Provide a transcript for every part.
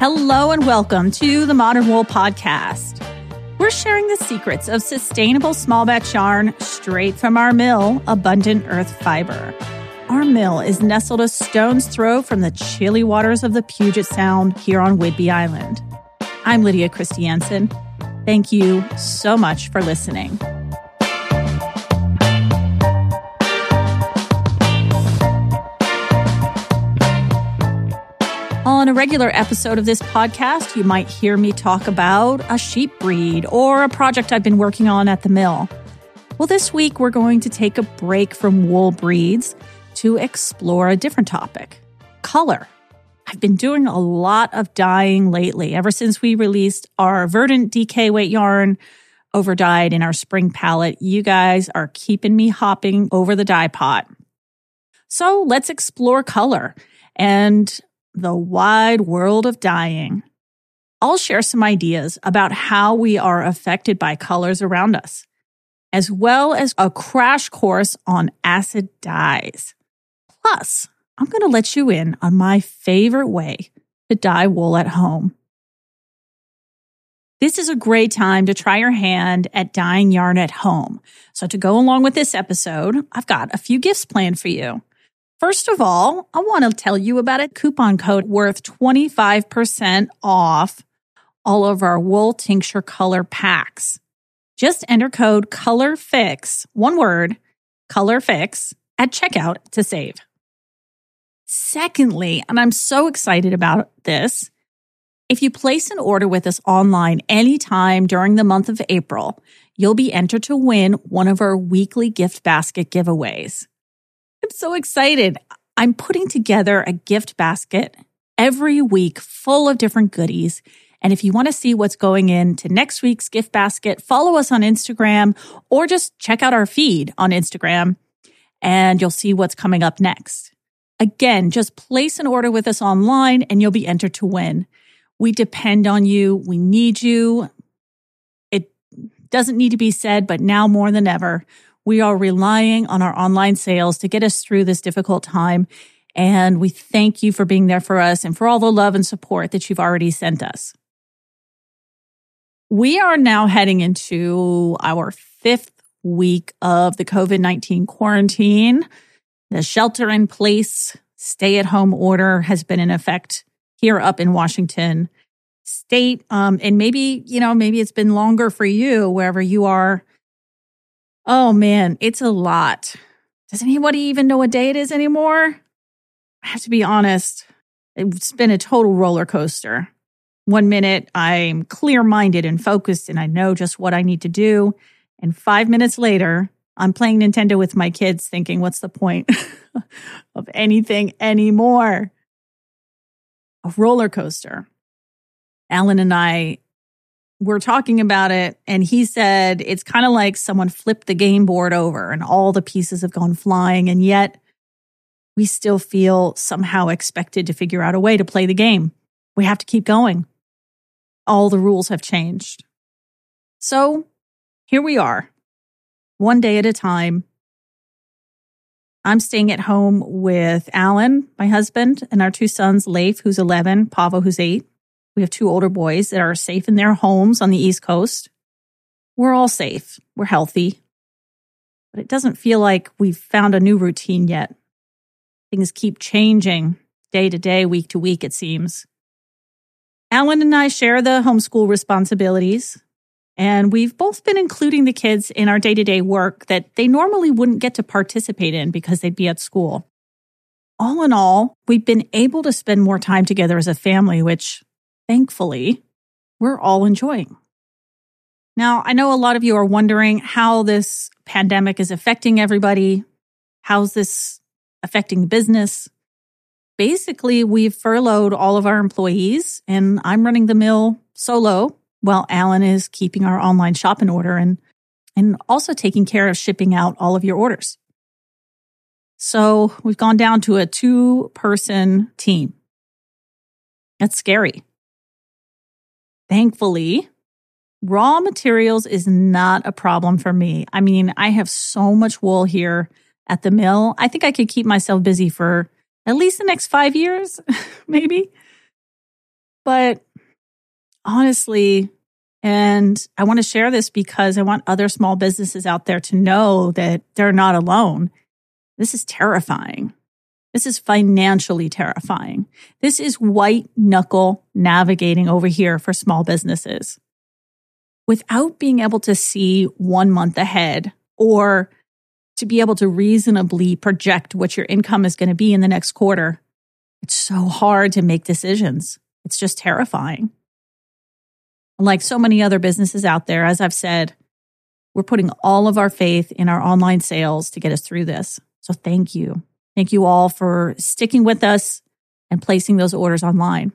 Hello and welcome to the Modern Wool Podcast. We're sharing the secrets of sustainable small batch yarn straight from our mill, Abundant Earth Fiber. Our mill is nestled a stone's throw from the chilly waters of the Puget Sound here on Whidbey Island. I'm Lydia Christiansen. Thank you so much for listening. On a regular episode of this podcast, you might hear me talk about a sheep breed or a project I've been working on at the mill. Well, this week we're going to take a break from wool breeds to explore a different topic color. I've been doing a lot of dyeing lately, ever since we released our Verdant DK weight yarn over dyed in our spring palette. You guys are keeping me hopping over the dye pot. So let's explore color and the wide world of dyeing. I'll share some ideas about how we are affected by colors around us, as well as a crash course on acid dyes. Plus, I'm going to let you in on my favorite way to dye wool at home. This is a great time to try your hand at dyeing yarn at home. So, to go along with this episode, I've got a few gifts planned for you. First of all, I want to tell you about a coupon code worth 25% off all of our wool tincture color packs. Just enter code COLORFIX, one word, COLORFIX, at checkout to save. Secondly, and I'm so excited about this, if you place an order with us online anytime during the month of April, you'll be entered to win one of our weekly gift basket giveaways. So excited. I'm putting together a gift basket every week full of different goodies. And if you want to see what's going into next week's gift basket, follow us on Instagram or just check out our feed on Instagram and you'll see what's coming up next. Again, just place an order with us online and you'll be entered to win. We depend on you. We need you. It doesn't need to be said, but now more than ever, we are relying on our online sales to get us through this difficult time. And we thank you for being there for us and for all the love and support that you've already sent us. We are now heading into our fifth week of the COVID 19 quarantine. The shelter in place, stay at home order has been in effect here up in Washington state. Um, and maybe, you know, maybe it's been longer for you wherever you are Oh man, it's a lot. Does anybody even know what day it is anymore? I have to be honest. It's been a total roller coaster. One minute I'm clear minded and focused and I know just what I need to do. And five minutes later, I'm playing Nintendo with my kids thinking, what's the point of anything anymore? A roller coaster. Alan and I we're talking about it and he said it's kind of like someone flipped the game board over and all the pieces have gone flying and yet we still feel somehow expected to figure out a way to play the game. We have to keep going. All the rules have changed. So here we are, one day at a time. I'm staying at home with Alan, my husband, and our two sons, Leif, who's 11, Pavo, who's eight. We have two older boys that are safe in their homes on the East Coast. We're all safe. We're healthy. But it doesn't feel like we've found a new routine yet. Things keep changing day to day, week to week, it seems. Alan and I share the homeschool responsibilities, and we've both been including the kids in our day to day work that they normally wouldn't get to participate in because they'd be at school. All in all, we've been able to spend more time together as a family, which thankfully, we're all enjoying. Now, I know a lot of you are wondering how this pandemic is affecting everybody. How's this affecting business? Basically, we've furloughed all of our employees, and I'm running the mill solo while Alan is keeping our online shop in order and, and also taking care of shipping out all of your orders. So we've gone down to a two person team. That's scary. Thankfully, raw materials is not a problem for me. I mean, I have so much wool here at the mill. I think I could keep myself busy for at least the next five years, maybe. But honestly, and I want to share this because I want other small businesses out there to know that they're not alone. This is terrifying. This is financially terrifying. This is white knuckle navigating over here for small businesses. Without being able to see one month ahead or to be able to reasonably project what your income is going to be in the next quarter, it's so hard to make decisions. It's just terrifying. Like so many other businesses out there, as I've said, we're putting all of our faith in our online sales to get us through this. So thank you. Thank you all for sticking with us and placing those orders online.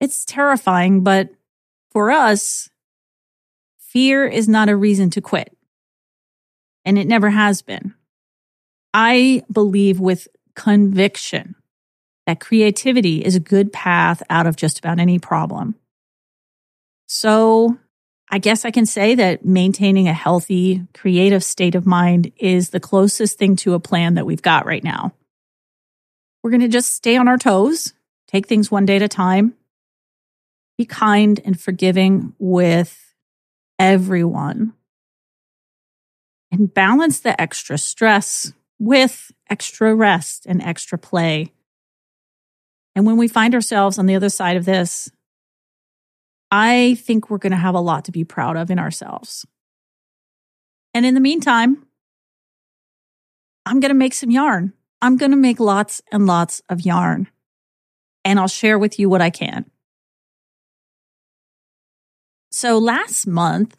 It's terrifying, but for us, fear is not a reason to quit. And it never has been. I believe with conviction that creativity is a good path out of just about any problem. So I guess I can say that maintaining a healthy, creative state of mind is the closest thing to a plan that we've got right now. We're going to just stay on our toes, take things one day at a time, be kind and forgiving with everyone, and balance the extra stress with extra rest and extra play. And when we find ourselves on the other side of this, I think we're going to have a lot to be proud of in ourselves. And in the meantime, I'm going to make some yarn. I'm going to make lots and lots of yarn. And I'll share with you what I can. So last month,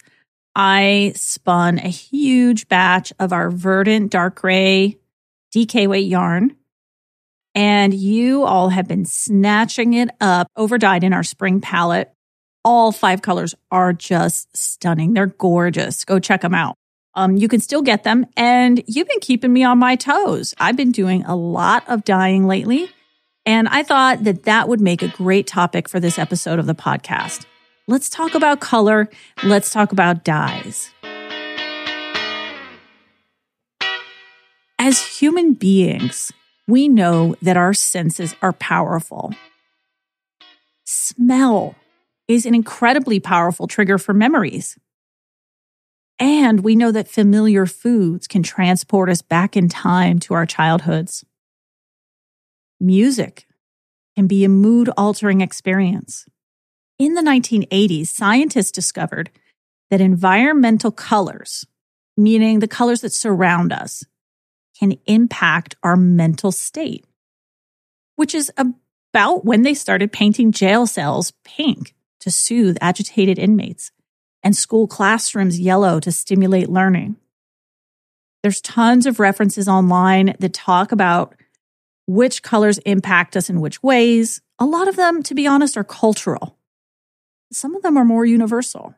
I spun a huge batch of our verdant dark gray DK weight yarn. And you all have been snatching it up overdyed in our spring palette all five colors are just stunning. They're gorgeous. Go check them out. Um, you can still get them. And you've been keeping me on my toes. I've been doing a lot of dyeing lately. And I thought that that would make a great topic for this episode of the podcast. Let's talk about color. Let's talk about dyes. As human beings, we know that our senses are powerful. Smell is an incredibly powerful trigger for memories. And we know that familiar foods can transport us back in time to our childhoods. Music can be a mood altering experience. In the 1980s, scientists discovered that environmental colors, meaning the colors that surround us, can impact our mental state, which is about when they started painting jail cells pink to soothe agitated inmates, and school classrooms yellow to stimulate learning. There's tons of references online that talk about which colors impact us in which ways. A lot of them, to be honest, are cultural. Some of them are more universal.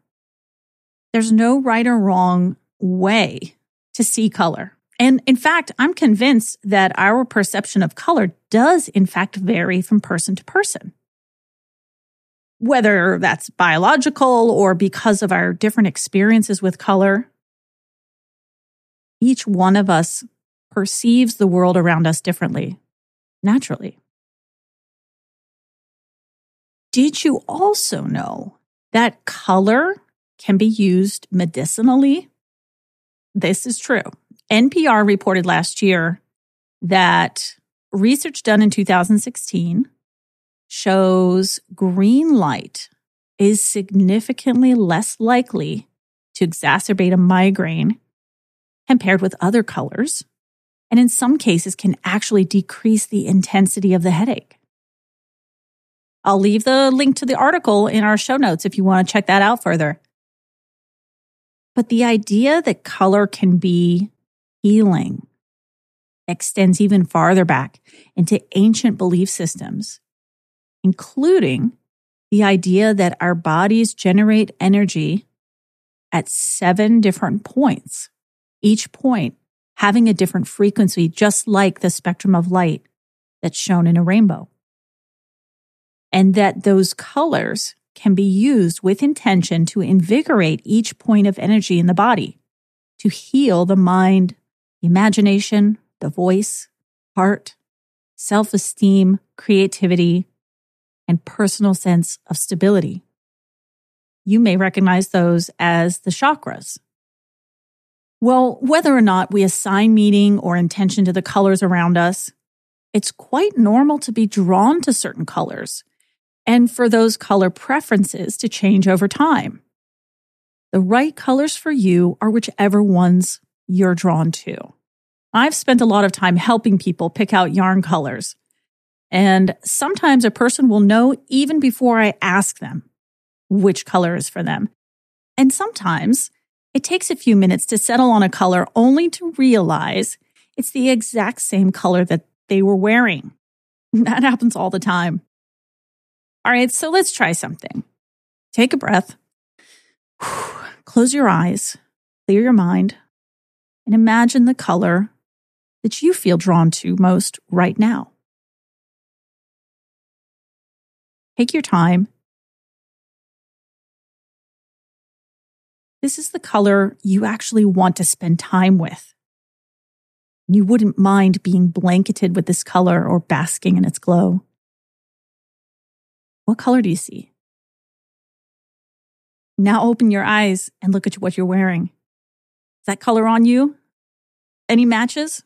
There's no right or wrong way to see color. And in fact, I'm convinced that our perception of color does, in fact, vary from person to person whether that's biological or because of our different experiences with color. Each one of us perceives the world around us differently, naturally. Did you also know that color can be used medicinally? This is true. NPR reported last year that research done in 2016 shows green light is significantly less likely to exacerbate a migraine compared with other colors, and in some cases can actually decrease the intensity of the headache. I'll leave the link to the article in our show notes if you want to check that out further. But the idea that color can be healing extends even farther back into ancient belief systems including the idea that our bodies generate energy at seven different points, each point having a different frequency, just like the spectrum of light that's shown in a rainbow. And that those colors can be used with intention to invigorate each point of energy in the body, to heal the mind, imagination, the voice, heart, self esteem, creativity, and personal sense of stability. You may recognize those as the chakras. Well, whether or not we assign meaning or intention to the colors around us, it's quite normal to be drawn to certain colors and for those color preferences to change over time. The right colors for you are whichever ones you're drawn to. I've spent a lot of time helping people pick out yarn colors. And sometimes a person will know even before I ask them which color is for them. And sometimes it takes a few minutes to settle on a color only to realize it's the exact same color that they were wearing. That happens all the time. All right, so let's try something. Take a breath, close your eyes, clear your mind, and imagine the color that you feel drawn to most right now. Take your time. This is the color you actually want to spend time with. You wouldn't mind being blanketed with this color or basking in its glow. What color do you see? Now open your eyes and look at what you're wearing. Is that color on you? Any matches?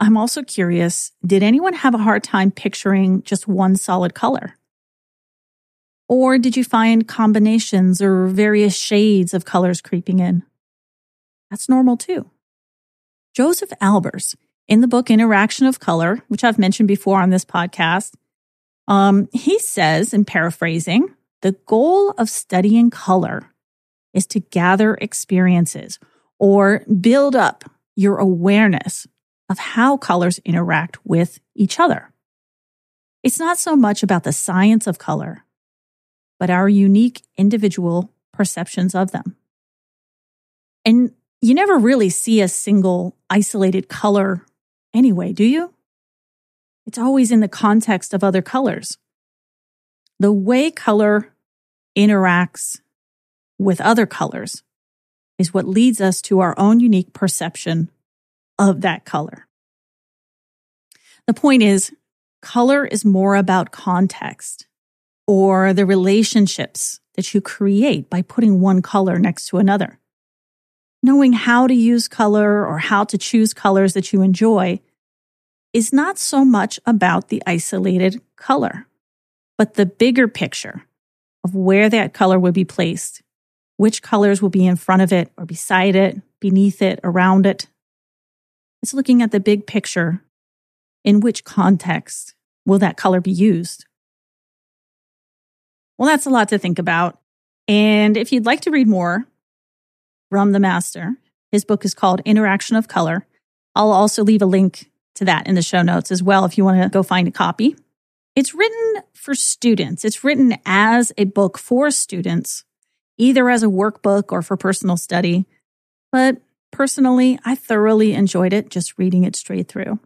I'm also curious did anyone have a hard time picturing just one solid color? Or did you find combinations or various shades of colors creeping in? That's normal too. Josef Albers, in the book Interaction of Color, which I've mentioned before on this podcast, um, he says, in paraphrasing, the goal of studying color is to gather experiences or build up your awareness of how colors interact with each other. It's not so much about the science of color, but our unique individual perceptions of them. And you never really see a single isolated color anyway, do you? It's always in the context of other colors. The way color interacts with other colors is what leads us to our own unique perception of that color. The point is, color is more about context or the relationships that you create by putting one color next to another. Knowing how to use color or how to choose colors that you enjoy is not so much about the isolated color, but the bigger picture of where that color would be placed, which colors will be in front of it or beside it, beneath it, around it. It's looking at the big picture. In which context will that color be used? Well, that's a lot to think about. And if you'd like to read more from the master, his book is called Interaction of Color. I'll also leave a link to that in the show notes as well if you want to go find a copy. It's written for students. It's written as a book for students, either as a workbook or for personal study. But personally, I thoroughly enjoyed it just reading it straight through.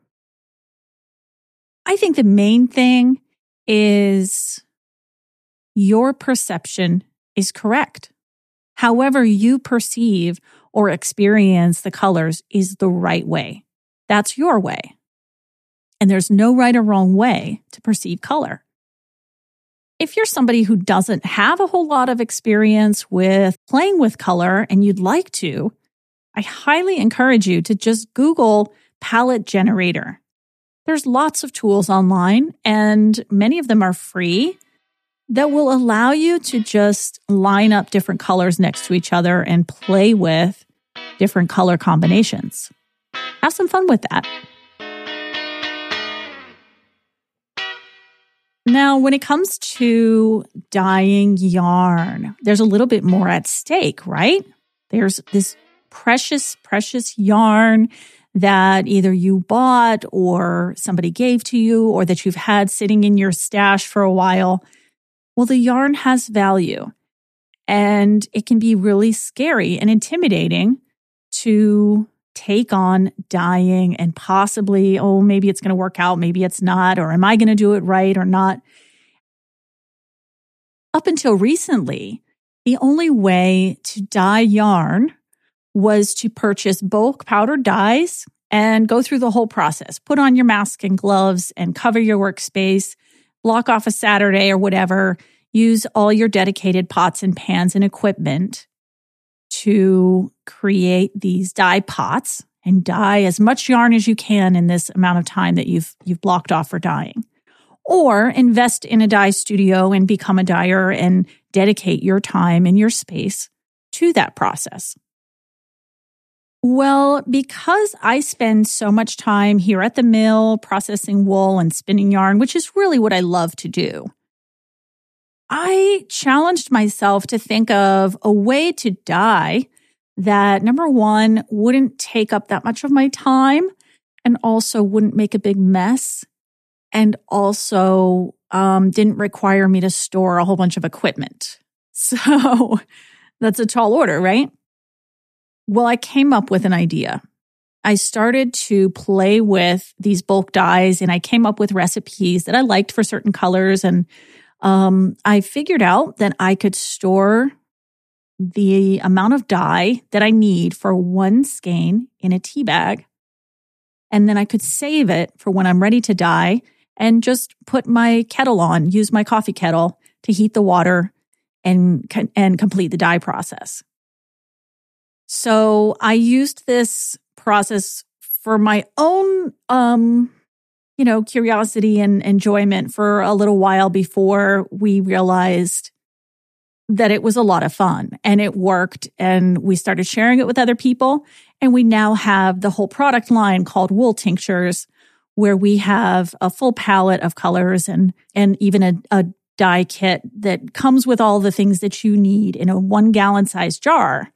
I think the main thing is your perception is correct. However, you perceive or experience the colors is the right way. That's your way. And there's no right or wrong way to perceive color. If you're somebody who doesn't have a whole lot of experience with playing with color and you'd like to, I highly encourage you to just Google palette generator. There's lots of tools online and many of them are free that will allow you to just line up different colors next to each other and play with different color combinations. Have some fun with that. Now, when it comes to dyeing yarn, there's a little bit more at stake, right? There's this precious, precious yarn that either you bought or somebody gave to you or that you've had sitting in your stash for a while. Well, the yarn has value and it can be really scary and intimidating to take on dying and possibly, oh, maybe it's going to work out, maybe it's not, or am I going to do it right or not? Up until recently, the only way to dye yarn was to purchase bulk powdered dyes and go through the whole process. Put on your mask and gloves and cover your workspace, block off a Saturday or whatever, use all your dedicated pots and pans and equipment to create these dye pots and dye as much yarn as you can in this amount of time that you've you've blocked off for dyeing. Or invest in a dye studio and become a dyer and dedicate your time and your space to that process. Well, because I spend so much time here at the mill processing wool and spinning yarn, which is really what I love to do, I challenged myself to think of a way to dye that number one wouldn't take up that much of my time and also wouldn't make a big mess and also um, didn't require me to store a whole bunch of equipment. So that's a tall order, right? Well, I came up with an idea. I started to play with these bulk dyes and I came up with recipes that I liked for certain colors. And um, I figured out that I could store the amount of dye that I need for one skein in a tea bag. And then I could save it for when I'm ready to dye and just put my kettle on, use my coffee kettle to heat the water and, and complete the dye process. So I used this process for my own, um, you know, curiosity and enjoyment for a little while before we realized that it was a lot of fun and it worked and we started sharing it with other people and we now have the whole product line called wool tinctures where we have a full palette of colors and and even a, a dye kit that comes with all the things that you need in a one gallon size jar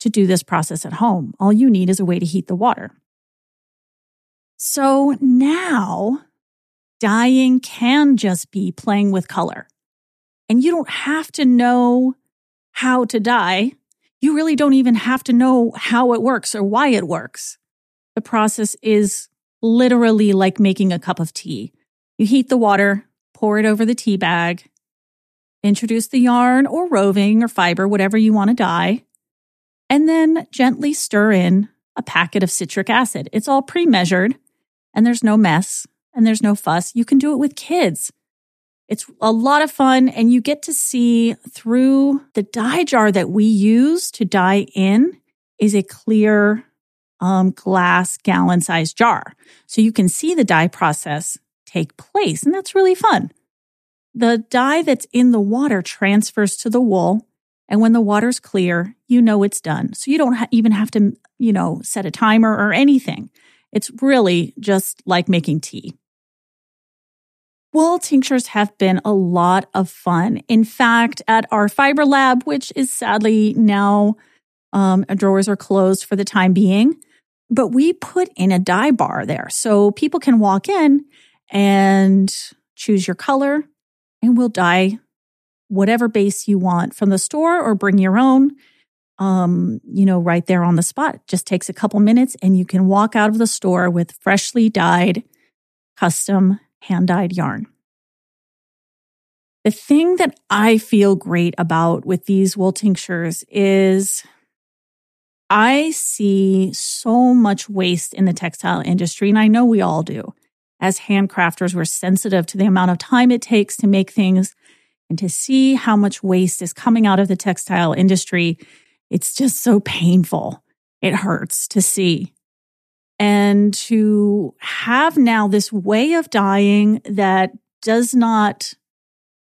to do this process at home all you need is a way to heat the water so now dyeing can just be playing with color and you don't have to know how to dye. You really don't even have to know how it works or why it works. The process is literally like making a cup of tea. You heat the water, pour it over the tea bag, introduce the yarn or roving or fiber, whatever you want to dye, and then gently stir in a packet of citric acid. It's all pre measured and there's no mess and there's no fuss. You can do it with kids. It's a lot of fun and you get to see through the dye jar that we use to dye in is a clear um, glass gallon sized jar. So you can see the dye process take place and that's really fun. The dye that's in the water transfers to the wool. And when the water's clear, you know it's done. So you don't ha- even have to, you know, set a timer or anything. It's really just like making tea. Wool tinctures have been a lot of fun. In fact, at our fiber lab, which is sadly now um, drawers are closed for the time being, but we put in a dye bar there so people can walk in and choose your color, and we'll dye whatever base you want from the store or bring your own. Um, you know, right there on the spot. It just takes a couple minutes, and you can walk out of the store with freshly dyed custom hand dyed yarn. The thing that I feel great about with these wool tinctures is I see so much waste in the textile industry, and I know we all do. As handcrafters, we're sensitive to the amount of time it takes to make things and to see how much waste is coming out of the textile industry. It's just so painful. It hurts to see and to have now this way of dying that does not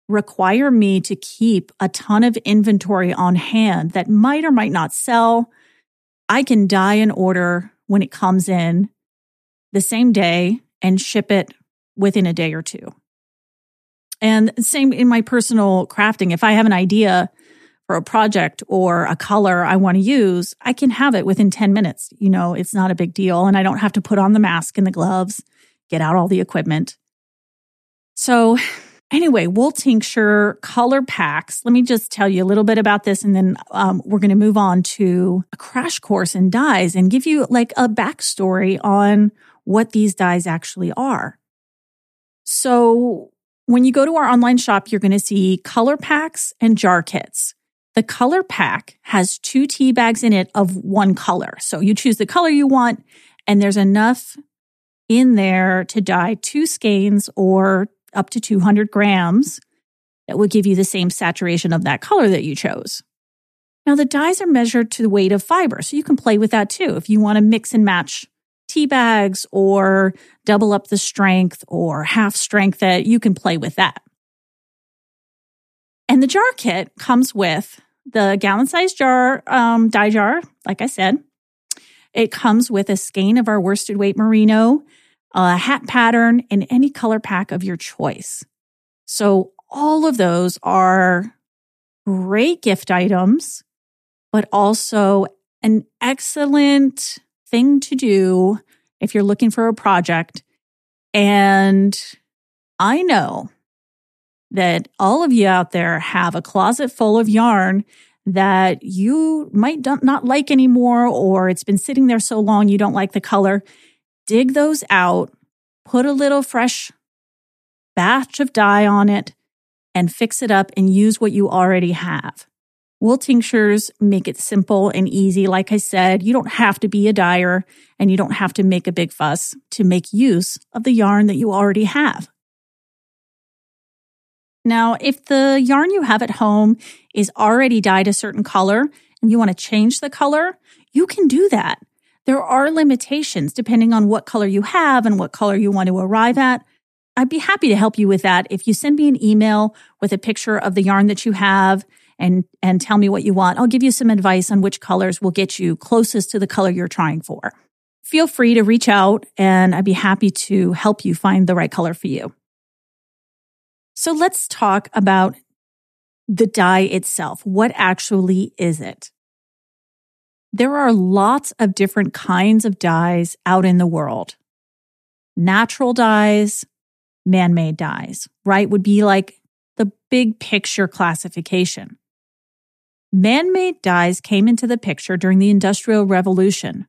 require me to keep a ton of inventory on hand that might or might not sell. I can dye an order when it comes in the same day and ship it within a day or two. And same in my personal crafting. If I have an idea for a project or a color I want to use, I can have it within 10 minutes. You know, it's not a big deal. And I don't have to put on the mask and the gloves, get out all the equipment. So, anyway, wool tincture color packs. Let me just tell you a little bit about this. And then um, we're going to move on to a crash course in dyes and give you like a backstory on what these dyes actually are. So, when you go to our online shop, you're going to see color packs and jar kits. The color pack has two tea bags in it of one color. So you choose the color you want, and there's enough in there to dye two skeins or up to 200 grams that will give you the same saturation of that color that you chose. Now, the dyes are measured to the weight of fiber, so you can play with that too. If you want to mix and match tea bags or double up the strength or half strength it, you can play with that. And the jar kit comes with the gallon size jar, um, dye jar, like I said. It comes with a skein of our worsted weight merino, a hat pattern, and any color pack of your choice. So all of those are great gift items, but also an excellent thing to do if you're looking for a project. And I know that all of you out there have a closet full of yarn that you might not like anymore, or it's been sitting there so long you don't like the color. Dig those out, put a little fresh batch of dye on it, and fix it up and use what you already have. Wool tinctures make it simple and easy. Like I said, you don't have to be a dyer and you don't have to make a big fuss to make use of the yarn that you already have. Now, if the yarn you have at home is already dyed a certain color and you want to change the color, you can do that. There are limitations depending on what color you have and what color you want to arrive at. I'd be happy to help you with that. If you send me an email with a picture of the yarn that you have and, and tell me what you want, I'll give you some advice on which colors will get you closest to the color you're trying for. Feel free to reach out and I'd be happy to help you find the right color for you. So let's talk about the dye itself. What actually is it? There are lots of different kinds of dyes out in the world. Natural dyes, man made dyes, right? Would be like the big picture classification. Man made dyes came into the picture during the Industrial Revolution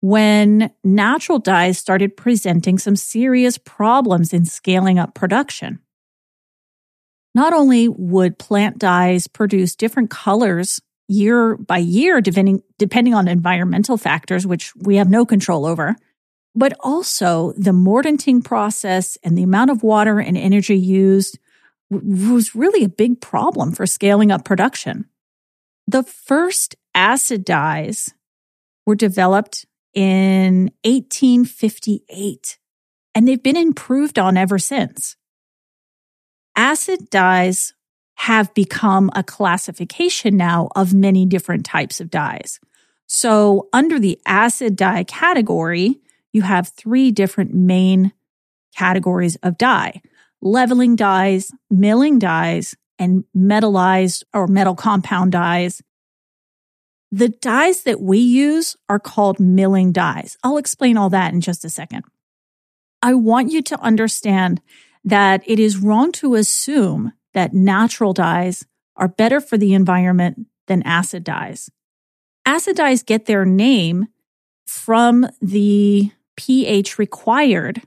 when natural dyes started presenting some serious problems in scaling up production. Not only would plant dyes produce different colors year by year, depending, depending on environmental factors, which we have no control over, but also the mordanting process and the amount of water and energy used was really a big problem for scaling up production. The first acid dyes were developed in 1858, and they've been improved on ever since acid dyes have become a classification now of many different types of dyes. So, under the acid dye category, you have three different main categories of dye leveling dyes, milling dyes, and metallized or metal compound dyes. The dyes that we use are called milling dyes. I'll explain all that in just a second. I want you to understand that it is wrong to assume that natural dyes are better for the environment than acid dyes. Acid dyes get their name from the pH required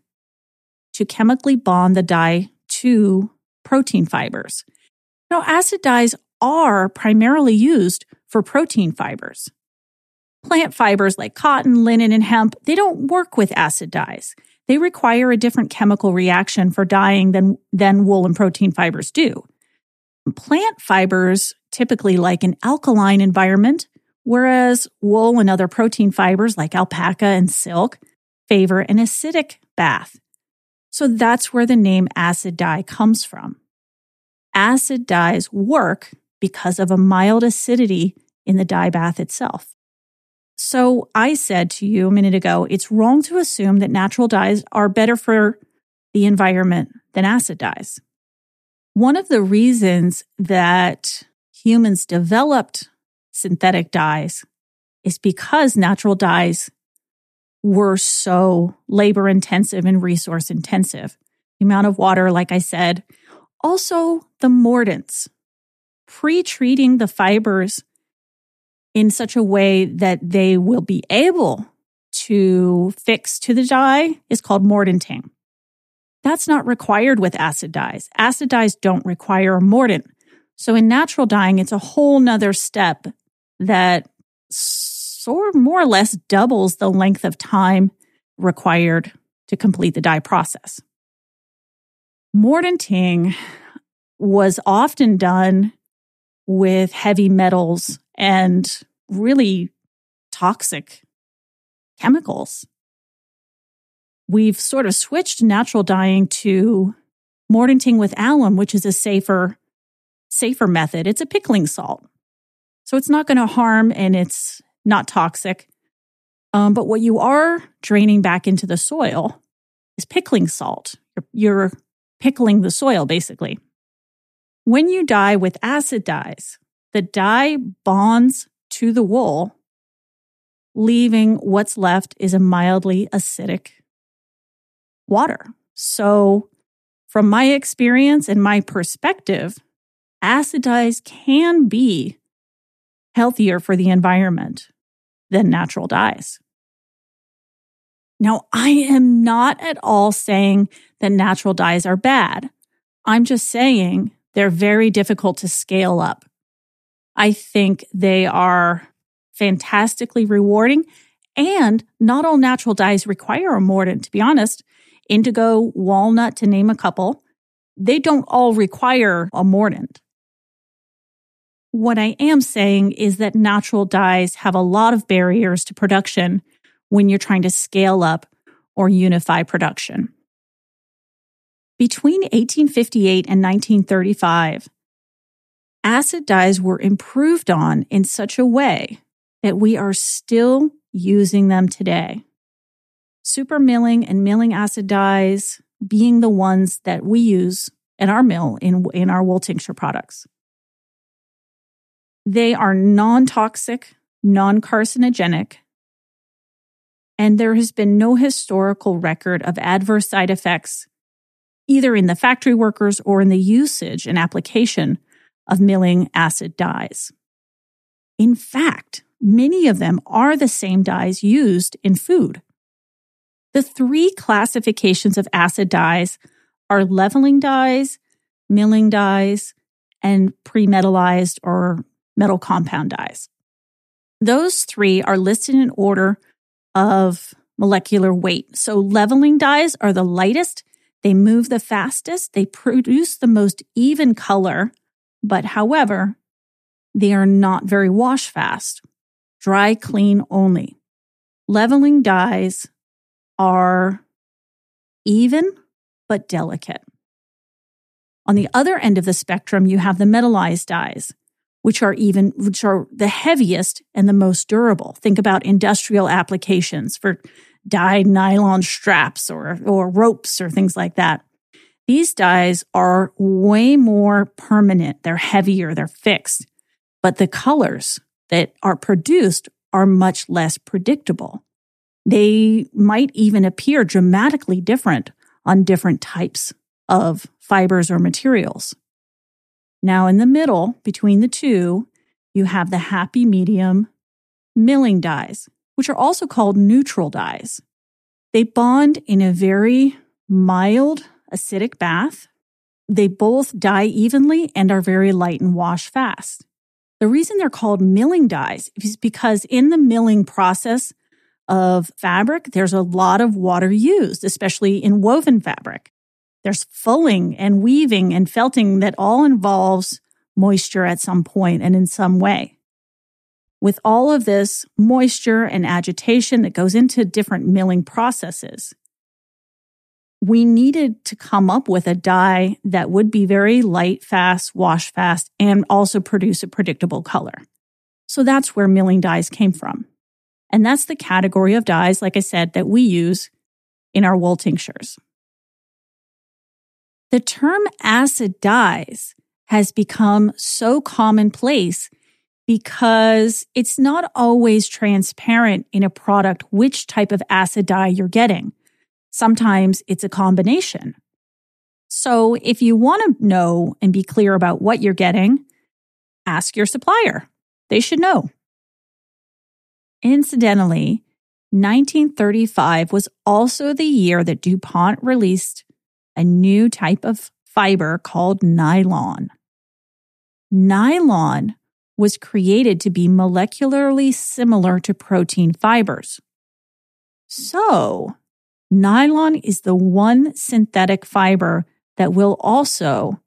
to chemically bond the dye to protein fibers. Now, acid dyes are primarily used for protein fibers. Plant fibers like cotton, linen, and hemp, they don't work with acid dyes they require a different chemical reaction for dyeing than, than wool and protein fibers do. Plant fibers typically like an alkaline environment, whereas wool and other protein fibers like alpaca and silk favor an acidic bath. So that's where the name acid dye comes from. Acid dyes work because of a mild acidity in the dye bath itself. So I said to you a minute ago, it's wrong to assume that natural dyes are better for the environment than acid dyes. One of the reasons that humans developed synthetic dyes is because natural dyes were so labor intensive and resource intensive. The amount of water, like I said, also the mordants. Pre treating the fibers in such a way that they will be able to fix to the dye is called mordanting. That's not required with acid dyes. Acid dyes don't require a mordant. So in natural dyeing, it's a whole nother step that sort more or less doubles the length of time required to complete the dye process. Mordanting was often done with heavy metals and really toxic chemicals. We've sort of switched natural dyeing to mordanting with alum, which is a safer, safer method. It's a pickling salt. So it's not going to harm and it's not toxic. Um, but what you are draining back into the soil is pickling salt. You're, you're pickling the soil, basically. When you dye with acid dyes, the dye bonds to the wool, leaving what's left is a mildly acidic water. So, from my experience and my perspective, acid dyes can be healthier for the environment than natural dyes. Now, I am not at all saying that natural dyes are bad. I'm just saying they're very difficult to scale up. I think they are fantastically rewarding. And not all natural dyes require a mordant, to be honest. Indigo, walnut, to name a couple, they don't all require a mordant. What I am saying is that natural dyes have a lot of barriers to production when you're trying to scale up or unify production. Between 1858 and 1935, acid dyes were improved on in such a way that we are still using them today. Super milling and milling acid dyes being the ones that we use at our mill in, in our wool tincture products. They are non toxic, non carcinogenic, and there has been no historical record of adverse side effects either in the factory workers or in the usage and application of milling acid dyes. In fact, many of them are the same dyes used in food. The three classifications of acid dyes are leveling dyes, milling dyes, and premetallized or metal compound dyes. Those three are listed in order of molecular weight. So leveling dyes are the lightest they move the fastest, they produce the most even color, but however, they are not very wash fast, dry clean only. Leveling dyes are even but delicate. On the other end of the spectrum, you have the metallized dyes, which are even, which are the heaviest and the most durable. Think about industrial applications for dyed nylon straps or, or ropes or things like that. These dyes are way more permanent. They're heavier, they're fixed, but the colors that are produced are much less predictable. They might even appear dramatically different on different types of fibers or materials. Now, in the middle between the two, you have the happy medium milling dyes which are also called neutral dyes. They bond in a very mild acidic bath. They both dye evenly and are very light and wash fast. The reason they're called milling dyes is because in the milling process of fabric, there's a lot of water used, especially in woven fabric. There's fulling and weaving and felting that all involves moisture at some point and in some way with all of this moisture and agitation that goes into different milling processes, we needed to come up with a dye that would be very light, fast, wash fast, and also produce a predictable color. So that's where milling dyes came from. And that's the category of dyes, like I said, that we use in our wool tinctures. The term acid dyes has become so commonplace because it's not always transparent in a product which type of acid dye you're getting. Sometimes it's a combination. So if you want to know and be clear about what you're getting, ask your supplier. They should know. Incidentally, 1935 was also the year that DuPont released a new type of fiber called nylon. Nylon was created to be molecularly similar to protein fibers. So, nylon is the one synthetic fiber that will also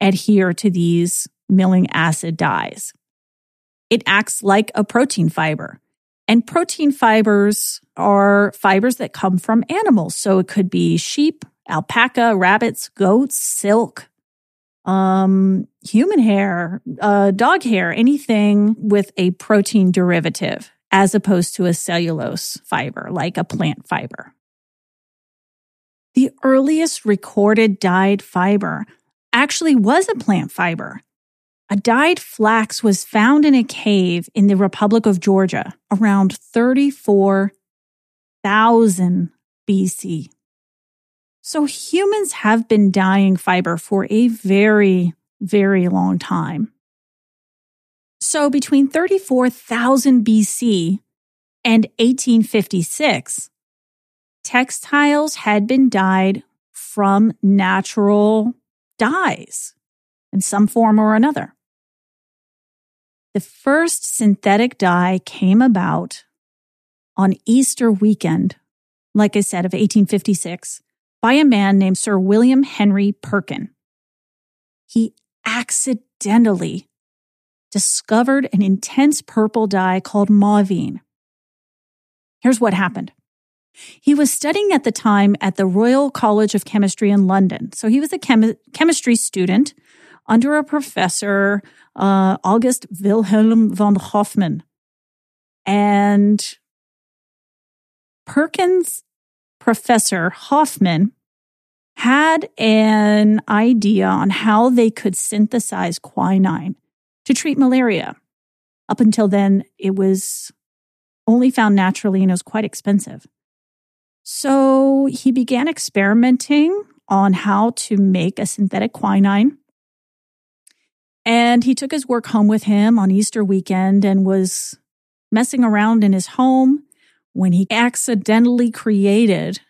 adhere to these milling acid dyes. It acts like a protein fiber. And protein fibers are fibers that come from animals. So it could be sheep, alpaca, rabbits, goats, silk, um, human hair, uh, dog hair, anything with a protein derivative, as opposed to a cellulose fiber, like a plant fiber. The earliest recorded dyed fiber actually was a plant fiber. A dyed flax was found in a cave in the Republic of Georgia around 34,000 BC. So humans have been dyeing fiber for a very, very long time. So between 34,000 BC and 1856, textiles had been dyed from natural dyes in some form or another. The first synthetic dye came about on Easter weekend, like I said, of 1856, by a man named Sir William Henry Perkin. He accidentally discovered an intense purple dye called mauveine. Here's what happened. He was studying at the time at the Royal College of Chemistry in London. So he was a chemi- chemistry student under a professor, uh, August Wilhelm von Hofmann. And Perkin's professor Hofmann had an idea on how they could synthesize quinine to treat malaria. Up until then, it was only found naturally and it was quite expensive. So he began experimenting on how to make a synthetic quinine. And he took his work home with him on Easter weekend and was messing around in his home when he accidentally created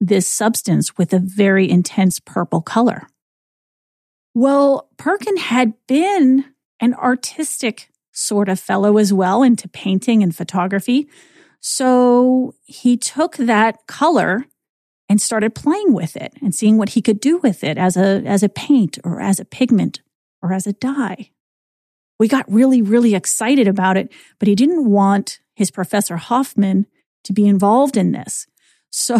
this substance with a very intense purple color. Well, Perkin had been an artistic sort of fellow as well into painting and photography. So he took that color and started playing with it and seeing what he could do with it as a, as a paint or as a pigment or as a dye. We got really, really excited about it, but he didn't want his professor Hofmann to be involved in this. So,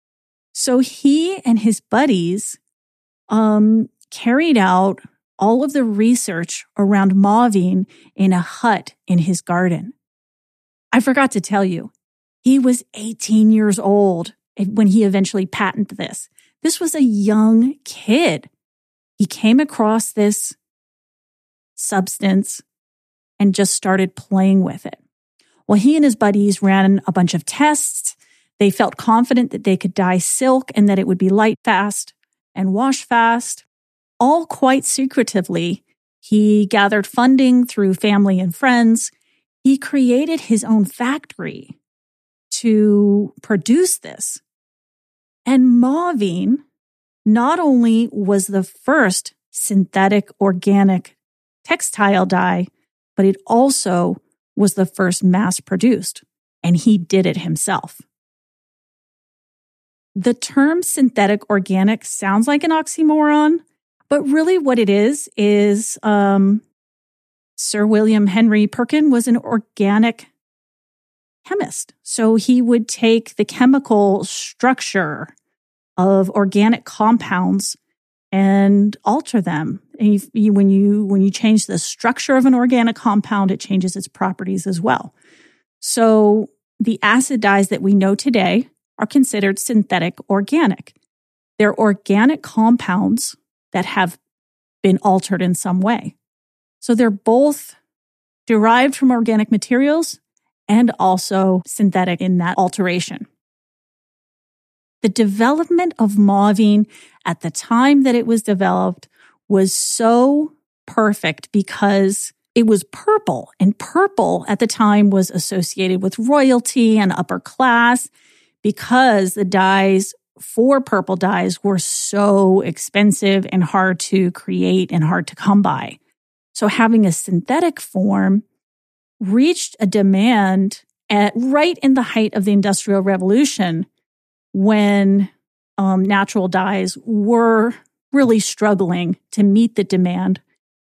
so he and his buddies, um, carried out all of the research around mauveine in a hut in his garden. I forgot to tell you, he was 18 years old when he eventually patented this. This was a young kid. He came across this substance and just started playing with it. Well, he and his buddies ran a bunch of tests. They felt confident that they could dye silk and that it would be light fast and wash fast, all quite secretively. He gathered funding through family and friends he created his own factory to produce this. And mauveine not only was the first synthetic organic textile dye, but it also was the first mass produced, and he did it himself. The term synthetic organic sounds like an oxymoron, but really what it is is um, Sir William Henry Perkin was an organic chemist. So he would take the chemical structure of organic compounds and alter them. And you, when you when you change the structure of an organic compound, it changes its properties as well. So the acid dyes that we know today are considered synthetic organic. They're organic compounds that have been altered in some way. So they're both derived from organic materials and also synthetic in that alteration. The development of mauveine at the time that it was developed was so perfect because it was purple and purple at the time was associated with royalty and upper class because the dyes for purple dyes were so expensive and hard to create and hard to come by. So having a synthetic form reached a demand at right in the height of the industrial revolution when um, natural dyes were really struggling to meet the demand.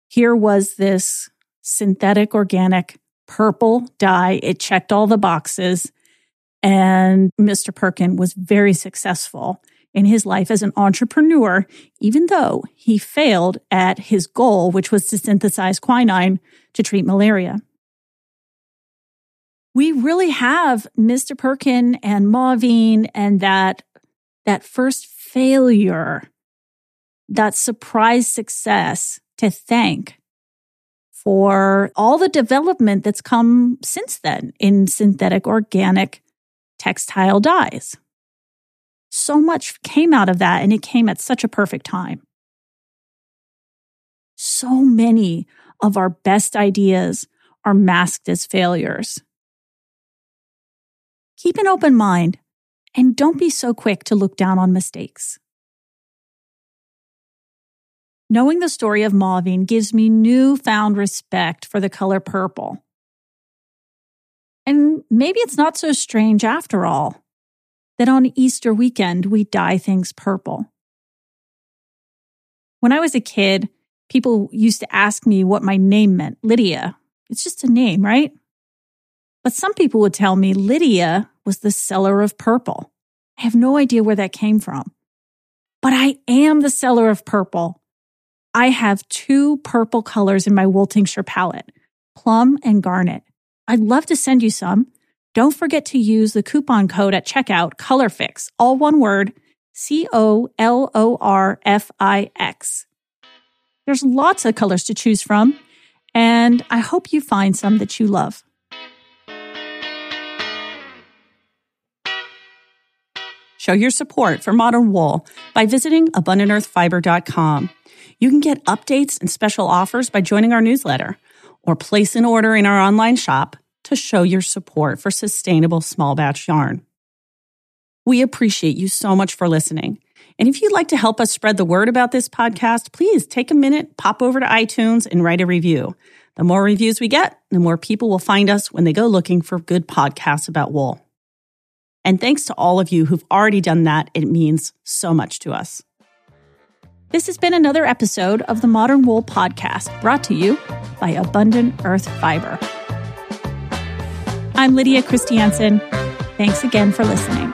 Here was this synthetic organic purple dye. It checked all the boxes. And Mr. Perkin was very successful in his life as an entrepreneur, even though he failed at his goal, which was to synthesize quinine to treat malaria. We really have Mr. Perkin and Mauveine and that, that first failure, that surprise success to thank for all the development that's come since then in synthetic organic textile dyes. So much came out of that, and it came at such a perfect time. So many of our best ideas are masked as failures. Keep an open mind and don't be so quick to look down on mistakes. Knowing the story of Mauveine gives me newfound respect for the color purple. And maybe it's not so strange after all that on Easter weekend we dye things purple. When I was a kid, people used to ask me what my name meant Lydia. It's just a name, right? But some people would tell me Lydia was the seller of purple. I have no idea where that came from. But I am the seller of purple. I have two purple colors in my Wool Tincture palette, plum and garnet. I'd love to send you some. Don't forget to use the coupon code at checkout, ColorFix, all one word, C O L O R F I X. There's lots of colors to choose from, and I hope you find some that you love. Show your support for Modern Wool by visiting AbundantEarthFiber.com. You can get updates and special offers by joining our newsletter or place an order in our online shop to show your support for sustainable small batch yarn. We appreciate you so much for listening. And if you'd like to help us spread the word about this podcast, please take a minute, pop over to iTunes, and write a review. The more reviews we get, the more people will find us when they go looking for good podcasts about wool. And thanks to all of you who've already done that, it means so much to us. This has been another episode of the Modern Wool Podcast brought to you by Abundant Earth Fiber. I'm Lydia Christiansen. Thanks again for listening.